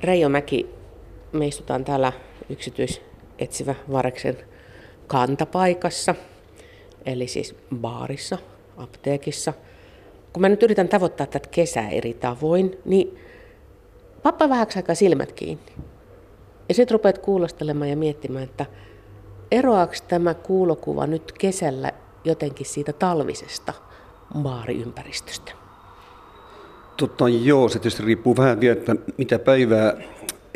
Reijo Mäki, me istutaan täällä yksityisetsivä Vareksen kantapaikassa, eli siis baarissa, apteekissa. Kun mä nyt yritän tavoittaa tätä kesää eri tavoin, niin pappa vähäksi aikaa silmät kiinni. Ja sitten rupeat kuulostelemaan ja miettimään, että eroaako tämä kuulokuva nyt kesällä jotenkin siitä talvisesta baariympäristöstä? Tota, joo, se tietysti riippuu vähän vielä, että mitä päivää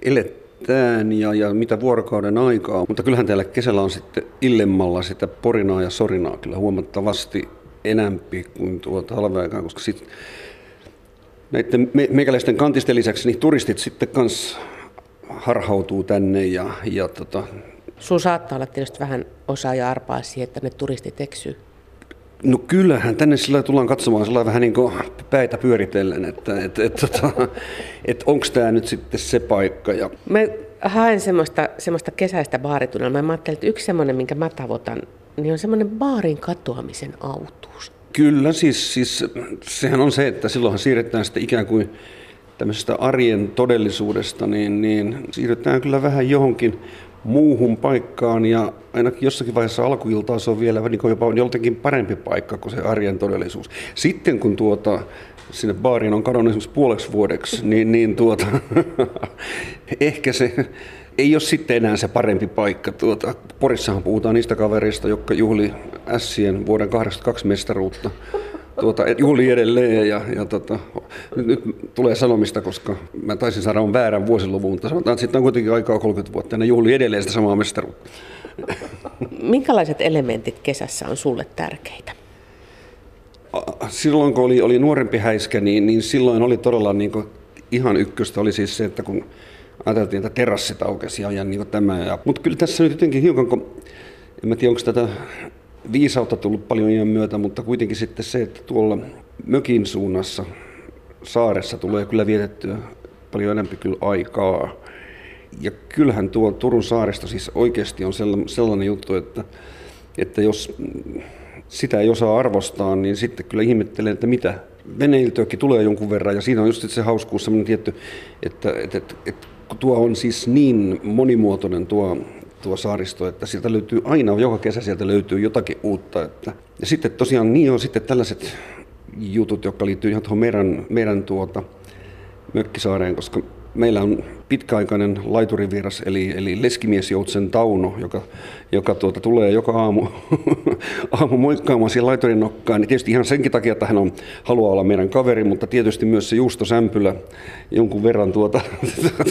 eletään ja, ja mitä vuorokauden aikaa. Mutta kyllähän täällä kesällä on sitten illemmalla sitä porinaa ja sorinaa kyllä huomattavasti enämpi kuin tuota talveaikaan, koska sitten näiden me, meikäläisten kantisten lisäksi niin turistit sitten kans harhautuu tänne ja, ja tota, Sun saattaa olla tietysti vähän osaa ja arpaa siihen, että ne turistit eksyy. No kyllähän, tänne sillä tullaan katsomaan sillä vähän niin kuin päitä pyöritellen, että et, et, tota, et onko tämä nyt sitten se paikka. Ja... Mä haen semmoista, semmoista kesäistä baaritunnelmaa. Mä ajattelin, että yksi semmoinen, minkä mä tavoitan, niin on semmoinen baarin katoamisen autuus. Kyllä, siis, siis sehän on se, että silloinhan siirretään sitten ikään kuin tämmöisestä arjen todellisuudesta, niin, niin siirrytään kyllä vähän johonkin muuhun paikkaan ja ainakin jossakin vaiheessa alkuiltaa se on vielä niin jopa joltakin parempi paikka kuin se arjen todellisuus. Sitten kun tuota, sinne baariin on kadonnut esimerkiksi puoleksi vuodeksi, niin, niin tuota, ehkä se ei ole sitten enää se parempi paikka. Tuota, Porissahan puhutaan niistä kavereista, jotka juhli Ässien vuoden 82 mestaruutta tuota, juhli edelleen ja, ja tota, nyt, nyt, tulee sanomista, koska mä taisin saada on väärän vuosiluvun, mutta sanotaan, että sitten on kuitenkin aikaa 30 vuotta ja ne juhli edelleen sitä samaa mestaruutta. Minkälaiset elementit kesässä on sulle tärkeitä? Silloin kun oli, oli nuorempi häiskä, niin, niin silloin oli todella niin kuin, ihan ykköstä oli siis se, että kun ajateltiin, että terassit aukesi ja, ja niin tämä. Ja, mutta kyllä tässä nyt jotenkin hiukan, kun en mä tiedä, onko tätä viisautta tullut paljon iän myötä, mutta kuitenkin sitten se, että tuolla mökin suunnassa saaressa tulee kyllä vietettyä paljon enemmän kyllä aikaa. Ja kyllähän tuo Turun saaristo siis oikeasti on sellainen juttu, että, että jos sitä ei osaa arvostaa, niin sitten kyllä ihmettelee, että mitä. Veneiltöäkin tulee jonkun verran ja siinä on just se hauskuus sellainen tietty, että, että, että, että tuo on siis niin monimuotoinen tuo tuo saaristo, että sieltä löytyy aina, joka kesä sieltä löytyy jotakin uutta. Että. Ja sitten tosiaan niin on sitten tällaiset jutut, jotka liittyy ihan tuohon meidän, meidän tuota, Mökkisaareen, koska meillä on pitkäaikainen laituriviras, eli, eli leskimiesjoutsen Tauno, joka, joka tuota, tulee joka aamu, aamu moikkaamaan siihen laiturin nokkaan. Niin tietysti ihan senkin takia, että hän on, haluaa olla meidän kaveri, mutta tietysti myös se Juusto Sämpylä jonkun verran tuota,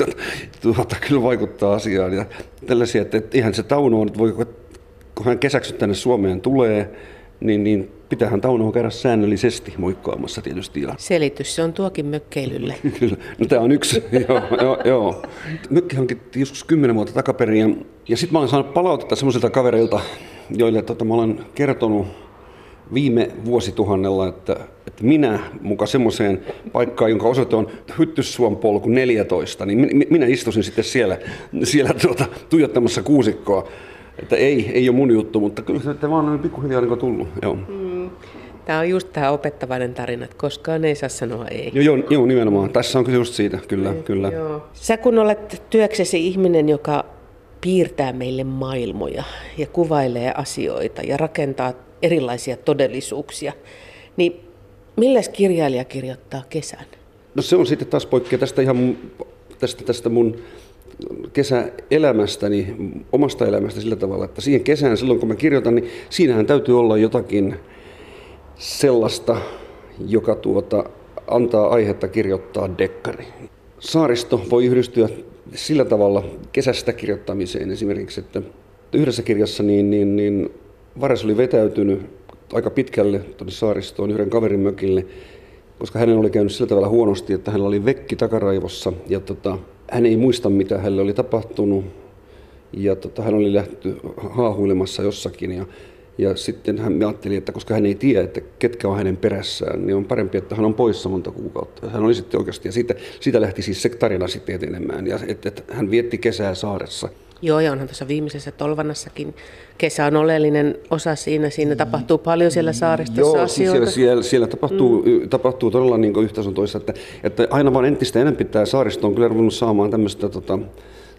tuota, kyllä vaikuttaa asiaan. Ja tällaisia, että, että ihan se Tauno on, että voi, kun hän kesäksi tänne Suomeen tulee, niin, niin pitäähän Taunoa käydä säännöllisesti moikkaamassa tietysti. Ja... Selitys, se on tuokin mökkeilylle. Kyllä, no tämä on yksi, joo, joo, joo. Mökki hankittiin joskus kymmenen vuotta takaperin ja, ja sitten mä olen saanut palautetta semmoisilta kavereilta, joille tota, mä olen kertonut viime vuosituhannella, että, että minä mukaan semmoiseen paikkaan, jonka osoite on Hyttyssuon polku 14, niin minä istusin sitten siellä, siellä tuota, tuijottamassa kuusikkoa. Että ei, ei ole mun juttu, mutta kyllä se vaan on pikkuhiljaa niin tullut. Joo. Mm. Tämä on just tämä opettavainen tarina, että koskaan ei saa sanoa ei. Joo, joo, joo nimenomaan. Tässä on kyllä just siitä, kyllä. Ei, kyllä. Joo. Sä kun olet työksesi ihminen, joka piirtää meille maailmoja ja kuvailee asioita ja rakentaa erilaisia todellisuuksia, niin milläs kirjailija kirjoittaa kesän? No se on sitten taas poikkea tästä ihan tästä, tästä mun kesäelämästäni, omasta elämästä sillä tavalla, että siihen kesään silloin kun mä kirjoitan, niin siinähän täytyy olla jotakin sellaista, joka tuota, antaa aihetta kirjoittaa dekkari. Saaristo voi yhdistyä sillä tavalla kesästä kirjoittamiseen esimerkiksi, että yhdessä kirjassa niin, niin, niin Vares oli vetäytynyt aika pitkälle tuonne saaristoon yhden kaverin mökille, koska hänen oli käynyt sillä tavalla huonosti, että hänellä oli vekki takaraivossa ja tota, hän ei muista, mitä hänelle oli tapahtunut. Ja tota, hän oli lähty haahuilemassa jossakin. Ja, ja sitten hän ajatteli, että koska hän ei tiedä, että ketkä on hänen perässään, niin on parempi, että hän on poissa monta kuukautta. Hän oli sitten oikeasti, ja siitä, siitä lähti siis se tarina sitten etenemään. Ja että, että hän vietti kesää saaressa Joo, ja onhan tuossa viimeisessä Tolvannassakin kesä on oleellinen osa siinä. Siinä tapahtuu paljon siellä saaristossa Joo, siis asioita. siellä, siellä, siellä tapahtuu, mm. tapahtuu todella niin yhtä sun toista, että, että aina vaan entistä enemmän tämä saaristo on kyllä ruvennut saamaan tämmöistä tota,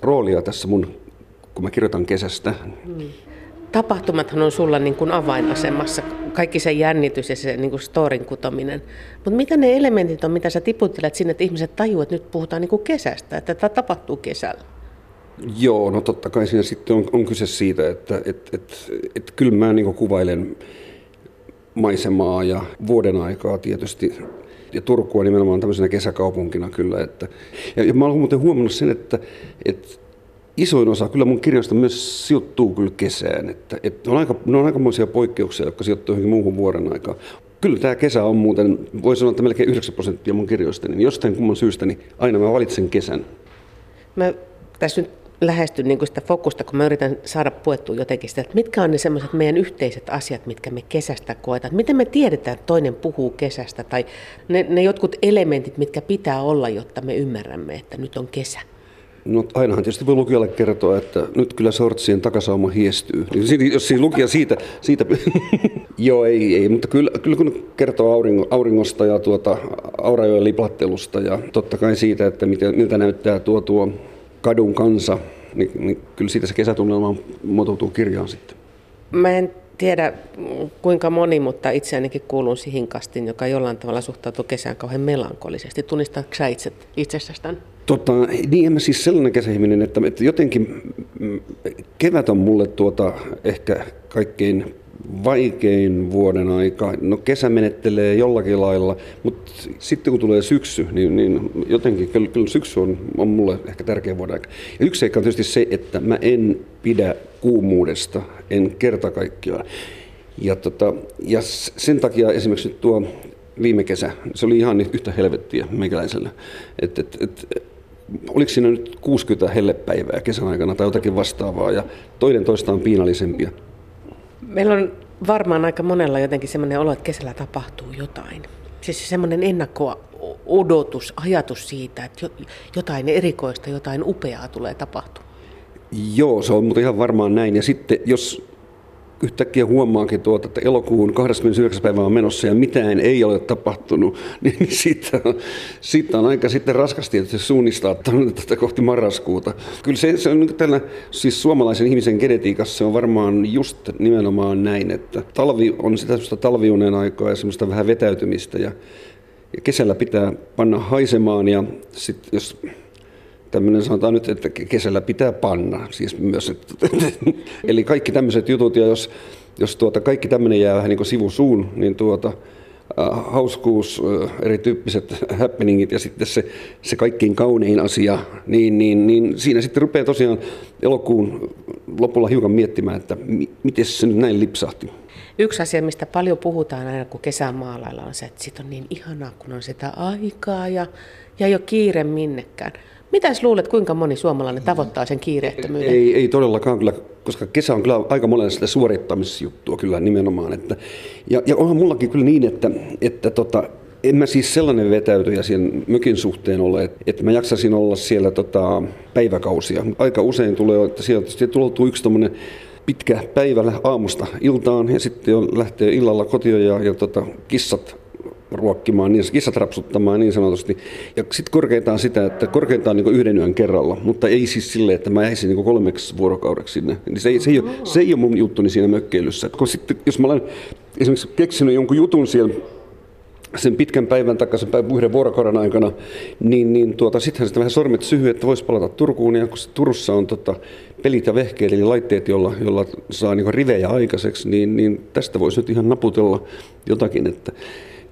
roolia tässä mun, kun mä kirjoitan kesästä. Mm. Tapahtumathan on sulla niin kuin avainasemassa, kaikki se jännitys ja se niin kuin storin kutominen. Mutta mitä ne elementit on, mitä sä tiputtelet sinne, että ihmiset tajuavat, että nyt puhutaan niin kuin kesästä, että tämä tapahtuu kesällä? Joo, no totta kai siinä sitten on, on kyse siitä, että et, et, et kyllä mä niin kuvailen maisemaa ja vuoden aikaa tietysti ja Turkua nimenomaan tämmöisenä kesäkaupunkina kyllä. Että, ja, ja mä olen muuten huomannut sen, että, että isoin osa kyllä mun kirjoista myös sijoittuu kyllä kesään. Että, että on aika, ne on aikamoisia poikkeuksia, jotka sijoittuu johonkin muuhun vuoden aikaan. Kyllä tämä kesä on muuten, voi sanoa, että melkein 9 prosenttia mun kirjoista, niin jostain kumman syystä, niin aina mä valitsen kesän. Mä tässä nyt lähestyn niin sitä fokusta, kun mä yritän saada puettua jotenkin sitä, että mitkä on ne semmoiset meidän yhteiset asiat, mitkä me kesästä koetaan. Miten me tiedetään, että toinen puhuu kesästä tai ne, ne jotkut elementit, mitkä pitää olla, jotta me ymmärrämme, että nyt on kesä. No ainahan tietysti voi lukijalle kertoa, että nyt kyllä sortsien takasauma hiestyy. Niin jos siis lukija siitä, siitä joo ei, ei, mutta kyllä, kyllä kun kertoo auringo, auringosta ja tuota, aurajojen liplattelusta ja totta kai siitä, että miten, miltä näyttää tuo, tuo kadun kansa, niin, niin kyllä siitä se kesätunnelma muotoutuu kirjaan sitten. Mä en tiedä kuinka moni, mutta itse ainakin kuulun siihen kastiin, joka jollain tavalla suhtautuu kesään kauhean melankolisesti. Tunnistatko sä itse, itsestäsi tämän? Tota, niin en mä siis sellainen kesäihminen, että, että jotenkin mm, kevät on mulle tuota ehkä kaikkein vaikein vuoden aika. No kesä menettelee jollakin lailla, mutta sitten kun tulee syksy, niin, niin jotenkin kyllä, kyllä syksy on, on mulle ehkä tärkeä vuoden aika. Ja yksi seikka on tietysti se, että mä en pidä kuumuudesta, en kerta kaikkiaan. Ja, tota, ja sen takia esimerkiksi nyt tuo viime kesä, se oli ihan yhtä helvettiä meikäläisellä. Et, et, et, oliko siinä nyt 60 hellepäivää kesän aikana tai jotakin vastaavaa, ja toinen toistaan piinallisempia. Meillä on varmaan aika monella jotenkin semmoinen olo, että kesällä tapahtuu jotain. Siis semmoinen ennakkoa odotus, ajatus siitä, että jotain erikoista, jotain upeaa tulee tapahtumaan. Joo, se on mutta ihan varmaan näin. Ja sitten jos yhtäkkiä huomaakin tuota, että elokuun 29. päivä on menossa ja mitään ei ole tapahtunut, niin siitä on, siitä on aika sitten raskasti tietysti suunnistaa tätä kohti marraskuuta. Kyllä se, se on niin tällä, siis suomalaisen ihmisen genetiikassa se on varmaan just nimenomaan näin, että talvi on sitä semmoista talviunen aikaa ja semmoista vähän vetäytymistä ja, ja kesällä pitää panna haisemaan ja sitten jos tämmöinen sanotaan nyt, että kesällä pitää panna. Siis myös, että, eli kaikki tämmöiset jutut, ja jos, jos tuota, kaikki tämmöinen jää vähän niin kuin sivusuun, niin tuota, äh, hauskuus, äh, erityyppiset happeningit ja sitten se, se kaikkein kaunein asia, niin, niin, niin siinä sitten rupeaa tosiaan elokuun lopulla hiukan miettimään, että mi, miten se nyt näin lipsahti. Yksi asia, mistä paljon puhutaan aina, kun kesän maalailla on se, että sit on niin ihanaa, kun on sitä aikaa ja, ja ei ole kiire minnekään. Mitäs luulet, kuinka moni suomalainen tavoittaa sen kiireettömyyden? Ei, ei todellakaan kyllä, koska kesä on kyllä aika monelle sitä suorittamisjuttua kyllä nimenomaan. Että, ja, ja onhan mullakin kyllä niin, että, että tota, en mä siis sellainen vetäytyjä sen mökin suhteen ole, että, että mä jaksasin olla siellä tota, päiväkausia. Aika usein tulee, että sieltä tulee yksi tommonen pitkä päivä aamusta iltaan ja sitten lähtee illalla kotiin ja, ja tota, kissat ruokkimaan, niin kissat rapsuttamaan niin sanotusti. Ja sitten korkeintaan sitä, että korkeintaan niin yhden yön kerralla, mutta ei siis silleen, että mä jäisin niin kolmeksi vuorokaudeksi sinne. Niin se, ei, se, ei ole, se ei ole mun juttuni siinä mökkeilyssä. kun sitten, jos mä olen esimerkiksi keksinyt jonkun jutun siellä sen pitkän päivän takaisin yhden vuorokauden aikana, niin, niin tuota, sittenhän sitten vähän sormet syhyy, että voisi palata Turkuun, ja kun Turussa on tota, pelit ja vehkeet, eli laitteet, joilla, jolla saa niin rivejä aikaiseksi, niin, niin tästä voisi nyt ihan naputella jotakin, että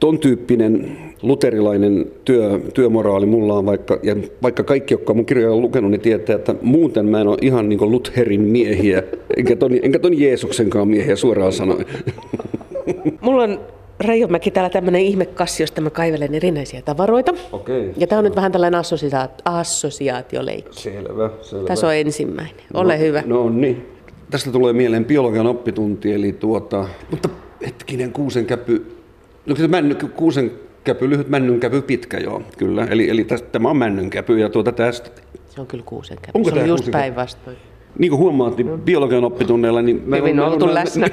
ton tyyppinen luterilainen työ, työmoraali mulla on, vaikka, ja vaikka kaikki, jotka mun kirjoja on lukenut, niin tietää, että muuten mä en ole ihan niin Lutherin miehiä, enkä ton, enkä ton Jeesuksenkaan miehiä suoraan sanoen. Mulla on Reijomäki täällä tämmöinen ihmekassi, josta mä kaivelen erinäisiä tavaroita. Okei. Ja tämä on nyt vähän tällainen assosiaatio, assosiaatioleikki. Selvä, selvä. Tässä on ensimmäinen. Ole no, hyvä. No niin. Tästä tulee mieleen biologian oppitunti, eli tuota, mutta hetkinen kuusenkäpy, No se männy, kuusen käpy, lyhyt männynkäpy, pitkä joo, kyllä. Eli, eli tästä, tämä on männynkäpy ja tuota tästä. Se on kyllä kuusen käpy. Onko se on just päinvastoin. niin kuin huomaat, niin biologian oppitunneilla... Niin mä, Hyvin mä, oltu mä, läsnä.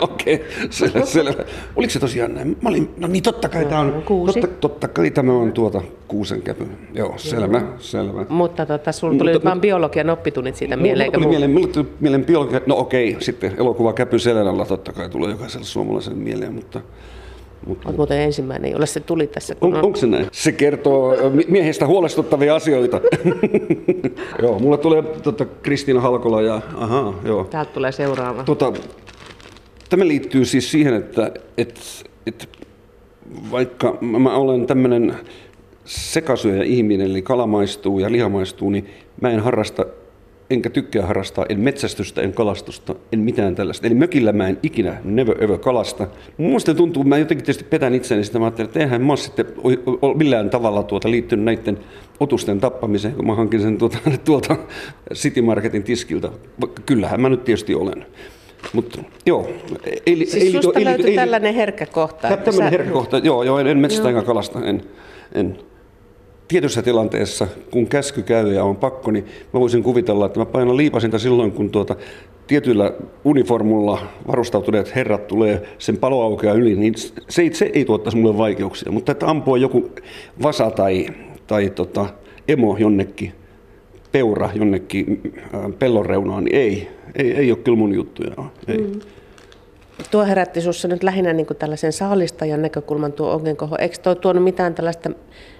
Okei, okay, selvä, selvä. Oliko se tosiaan näin? Mä olin, no niin totta kai tämä on... Kuusi. Totta, totta kai tämä on tuota kuusen käpy. Joo, selvä, Joo. selvä. Mutta tota, sulla tuli Mutta, vaan biologian oppitunnit siitä mieleen. Mulla tuli mieleen, mulla tuli mieleen biologia, no okei, sitten elokuva Käpy Selenalla totta kai tulee jokaiselle suomalaiselle mieleen, mutta... Mutta, Olet muuten ensimmäinen, jolle se tuli tässä. Kun on, on... Onko se näin? Se kertoo miehistä huolestuttavia asioita. joo, mulle tulee tota, Kristiina Halkola ja aha, joo. Täältä tulee seuraava. Tota, tämä liittyy siis siihen, että, että, että vaikka mä olen tämmöinen sekasyöjä ihminen, eli kala maistuu ja liha maistuu, niin mä en harrasta enkä tykkää harrastaa, en metsästystä, en kalastusta, en mitään tällaista. Eli mökillä mä en ikinä, never ever kalasta. Muista tuntuu, mä jotenkin tietysti petän itseäni sitä, mä ajattelin, että eihän mä ole sitten millään tavalla tuota liittynyt näiden otusten tappamiseen, kun mä hankin sen tuota, tuolta City Marketin tiskiltä. Kyllähän mä nyt tietysti olen. Mutta joo. Ei, siis ei, susta ei, löytyi ei, tällainen herkkä kohta. Tällainen sä... herkkä kohta, joo, joo en, en metsästä enkä kalasta, en. en tietyssä tilanteessa, kun käsky käy ja on pakko, niin mä voisin kuvitella, että mä painan liipasinta silloin, kun tuota, tietyllä uniformulla varustautuneet herrat tulee sen paloaukea yli, niin se, ei, se ei tuottaisi mulle vaikeuksia. Mutta että ampua joku vasa tai, tai tota, emo jonnekin, peura jonnekin äh, pellon reunaan, niin ei, ei, ei ole kyllä mun juttuja. Ei. Mm. Tuo herätti sinussa nyt lähinnä niin tällaisen saalistajan näkökulman tuo ongenkoho. Eikö tuo tuonut mitään tällaista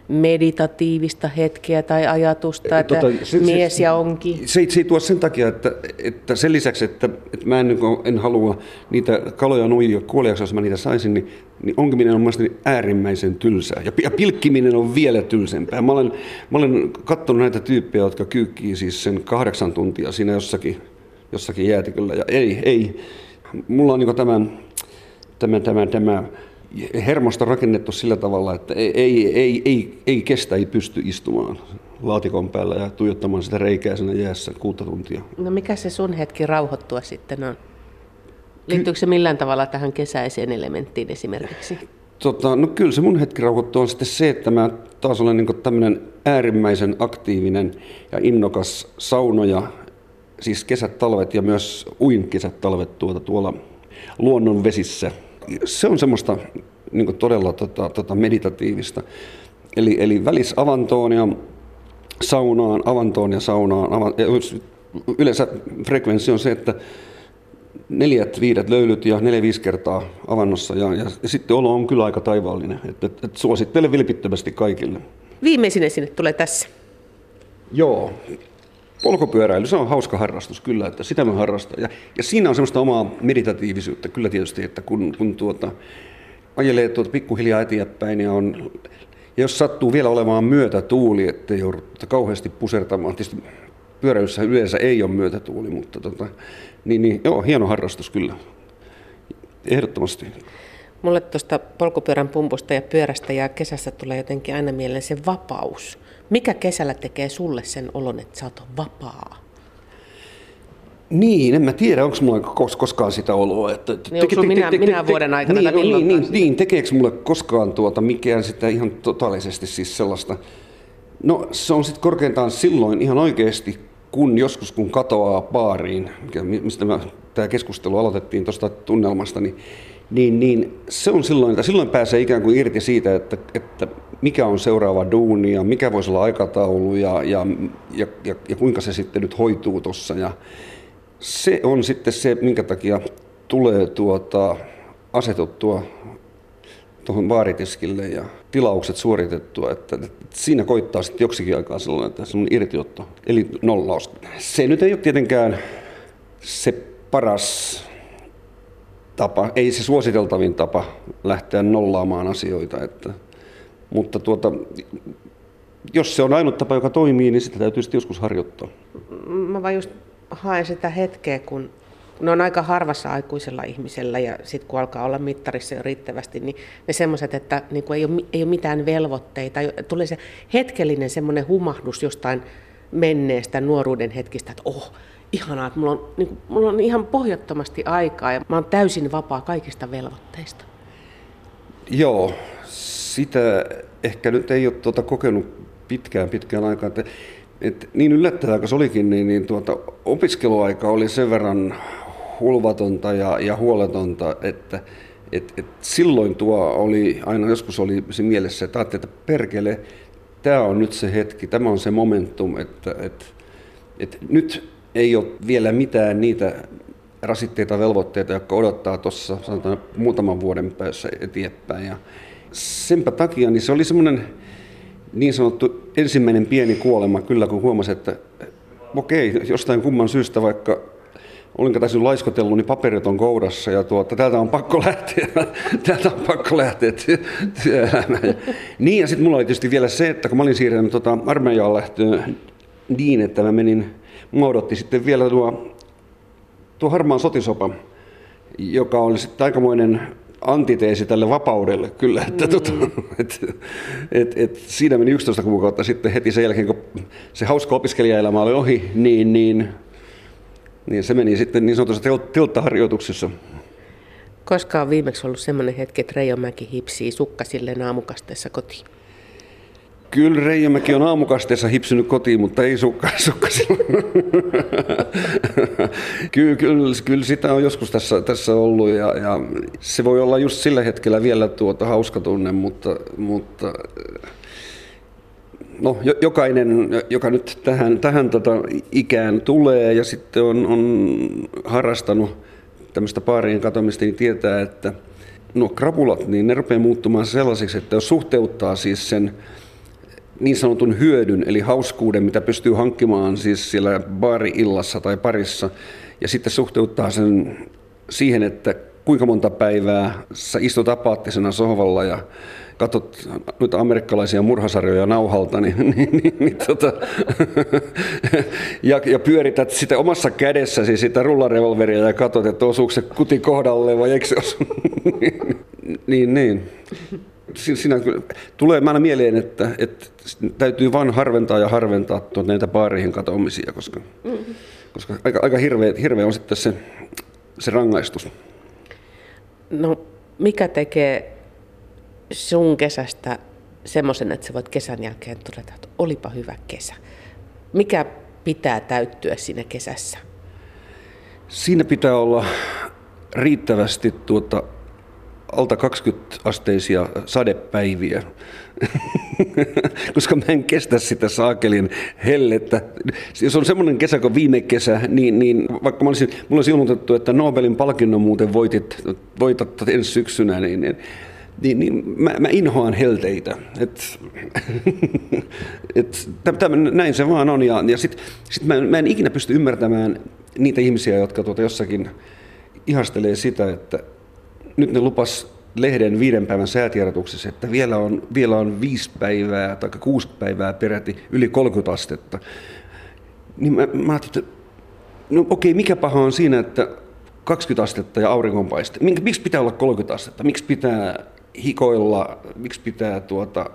meditatiivista hetkeä tai ajatusta, että tota, se, mies se, ja onki? Se, se ei tuo sen takia, että, että sen lisäksi, että, että mä en, niin en halua niitä kaloja nuijia kuoliaksi, jos mä niitä saisin, niin, niin onkiminen on mielestäni äärimmäisen tylsää. Ja, ja pilkkiminen on vielä tylsempää. Mä olen, mä olen katsonut näitä tyyppejä, jotka kyykkii siis sen kahdeksan tuntia siinä jossakin, jossakin jäätiköllä. Ja ei, ei. Mulla on niin tämä, tämä, tämä, tämä hermosta rakennettu sillä tavalla, että ei, ei, ei, ei, ei kestä, ei pysty istumaan laatikon päällä ja tuijottamaan sitä reikää siinä jäässä kuutta tuntia. No mikä se sun hetki rauhoittua sitten on? Liittyykö se millään tavalla tähän kesäiseen elementtiin esimerkiksi? Tota, no kyllä se mun hetki rauhoittua on sitten se, että mä taas olen niin tämmöinen äärimmäisen aktiivinen ja innokas saunoja, siis kesät, talvet ja myös uin kesät, talvet tuota, tuolla luonnon vesissä – se on semmoista niin todella tota, tota meditatiivista. Eli, eli välis avantoon ja saunaan, avantoon ja saunaan. Avan, ja yleensä frekvenssi on se, että neljät, viidet löylyt ja neljä, viisi kertaa avannossa. Ja, ja, ja sitten olo on kyllä aika taivaallinen. Et, et, et suosittelen vilpittömästi kaikille. Viimeisin esine tulee tässä. Joo. Polkupyöräily, se on hauska harrastus kyllä, että sitä mä harrastan. Ja, ja siinä on semmoista omaa meditatiivisuutta kyllä tietysti, että kun, kun tuota, ajelee tuota pikkuhiljaa eteenpäin ja on ja jos sattuu vielä olemaan myötätuuli, ettei joudu kauheasti pusertamaan, tietysti pyöräilyssä yleensä ei ole myötätuuli, mutta tota, niin, niin, joo, hieno harrastus kyllä, ehdottomasti. Mulle tuosta polkupyörän pumpusta ja pyörästä ja kesässä tulee jotenkin aina mieleen se vapaus. Mikä kesällä tekee sulle sen olon, että sä oot vapaa? Niin, en mä tiedä, onko mulla koskaan sitä oloa. Että niin onko te, minä, te, te, minä vuoden aikana niin, niin, niin, niin, tekeekö mulle koskaan tuota, mikään sitä ihan totaalisesti siis sellaista? No se on sitten korkeintaan silloin ihan oikeasti, kun joskus kun katoaa baariin, mistä tämä keskustelu aloitettiin tuosta tunnelmasta, niin niin, niin se on silloin, että silloin pääsee ikään kuin irti siitä, että, että mikä on seuraava duuni ja mikä voisi olla aikataulu ja, ja, ja, ja, ja kuinka se sitten nyt hoituu tuossa. Ja se on sitten se, minkä takia tulee tuota, asetuttua tuohon baaritiskille ja tilaukset suoritettua, että, että siinä koittaa sitten joksikin aikaa sellainen, että se on irtiotto, eli nollaus. Se nyt ei ole tietenkään se paras tapa, ei se suositeltavin tapa lähteä nollaamaan asioita. Että, mutta tuota, jos se on ainut tapa, joka toimii, niin sitä täytyy sitten joskus harjoittaa. Mä vaan just haen sitä hetkeä, kun ne on aika harvassa aikuisella ihmisellä ja sitten kun alkaa olla mittarissa jo riittävästi, niin ne semmoiset, että niin ei, ole, ei ole mitään velvoitteita, tulee se hetkellinen semmoinen humahdus jostain menneestä nuoruuden hetkistä, että oh, ihanaa, että mulla on, niin kuin, mulla on ihan pohjattomasti aikaa ja mä oon täysin vapaa kaikista velvoitteista. Joo, sitä ehkä nyt ei ole tuota kokenut pitkään pitkään aikaan. Että Et niin yllättävää kuin se olikin, niin, niin tuota, opiskeluaika oli sen verran hulvatonta ja, ja huoletonta, että et, et silloin tuo oli, aina joskus oli se mielessä, että ajattelin, että perkele, tämä on nyt se hetki, tämä on se momentum, että, että, että nyt ei ole vielä mitään niitä rasitteita, velvoitteita, jotka odottaa tuossa sanotaan muutaman vuoden päässä eteenpäin. Ja senpä takia niin se oli semmoinen niin sanottu ensimmäinen pieni kuolema kyllä, kun huomasi, että okei, jostain kumman syystä vaikka olinko tässä laiskotellut, niin paperit on kourassa ja tuota, täältä on pakko lähteä, täältä on pakko lähteä työelämään. Niin ja sitten mulla oli tietysti vielä se, että kun mä olin siirtynyt tota, armeijaan lähtöön niin, että mä menin, odotti sitten vielä tuo, tuo harmaan sotisopa, joka oli sitten aikamoinen antiteesi tälle vapaudelle kyllä, että mm. tota, et, et, et, siinä meni 11 kuukautta sitten heti sen jälkeen, kun se hauska opiskelijaelämä oli ohi, niin, niin, niin se meni sitten niin sanotussa tilttaharjoituksessa. Koska on viimeksi ollut semmoinen hetki, että Reijomäki hipsii sukkasilleen aamukasteessa kotiin? Kyllä Reijomäki on aamukasteessa hipsynyt kotiin, mutta ei sukka, sukkasilla. kyllä, kyllä, kyllä, sitä on joskus tässä, tässä ollut ja, ja, se voi olla just sillä hetkellä vielä tuota hauska tunne, mutta, mutta no, jokainen, joka nyt tähän, tähän tota ikään tulee ja sitten on, on harrastanut tämmöistä paarien katomista, niin tietää, että no krapulat, niin ne rupeaa muuttumaan sellaisiksi, että jos suhteuttaa siis sen niin sanotun hyödyn, eli hauskuuden, mitä pystyy hankkimaan siis siellä baari-illassa tai parissa, ja sitten suhteuttaa sen siihen, että kuinka monta päivää sä istut apaattisena sohvalla ja katsot noita amerikkalaisia murhasarjoja nauhalta, niin, niin, niin, niin tota, ja, ja, pyörität sitä omassa kädessäsi sitä rullarevolveria ja katsot, että osuuko se kuti kohdalle vai eikö se osu. niin, niin siinä tulee aina mieleen, että, että täytyy vain harventaa ja harventaa näitä baareihin katoamisia, koska, mm-hmm. koska aika, aika hirveä, hirveä on sitten se, se rangaistus. No, mikä tekee sun kesästä semmoisen, että sä voit kesän jälkeen todeta, että olipa hyvä kesä? Mikä pitää täyttyä siinä kesässä? Siinä pitää olla riittävästi tuota alta 20 asteisia sadepäiviä, koska mä en kestä sitä saakelin hellettä. Jos on semmoinen kesä kuin viime kesä, niin, niin vaikka mä olisin, mulla olisi ilmoitettu, että Nobelin palkinnon muuten voitit, voitat ensi syksynä, niin, niin niin, niin mä, mä inhoan helteitä. Et, et, täm, näin se vaan on. Ja, ja sitten sit mä, mä en ikinä pysty ymmärtämään niitä ihmisiä, jotka tuota jossakin ihastelee sitä, että nyt ne lupas lehden viiden päivän säätiedotuksessa, että vielä on, vielä on viisi päivää tai kuusi päivää peräti yli 30 astetta. Niin mä, mä ajattelin, että no okei, mikä paha on siinä, että 20 astetta ja auringonpaiste. Miksi pitää olla 30 astetta? Miksi pitää hikoilla, miksi pitää tuota,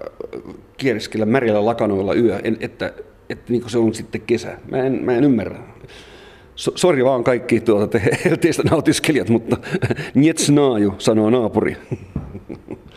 kieriskellä märillä lakanoilla yö, että, että niin se on sitten kesä. Mä en, mä en ymmärrä so, sori vaan kaikki tuota, te helteistä nautiskelijat, mutta Njetsnaaju sanoo naapuri.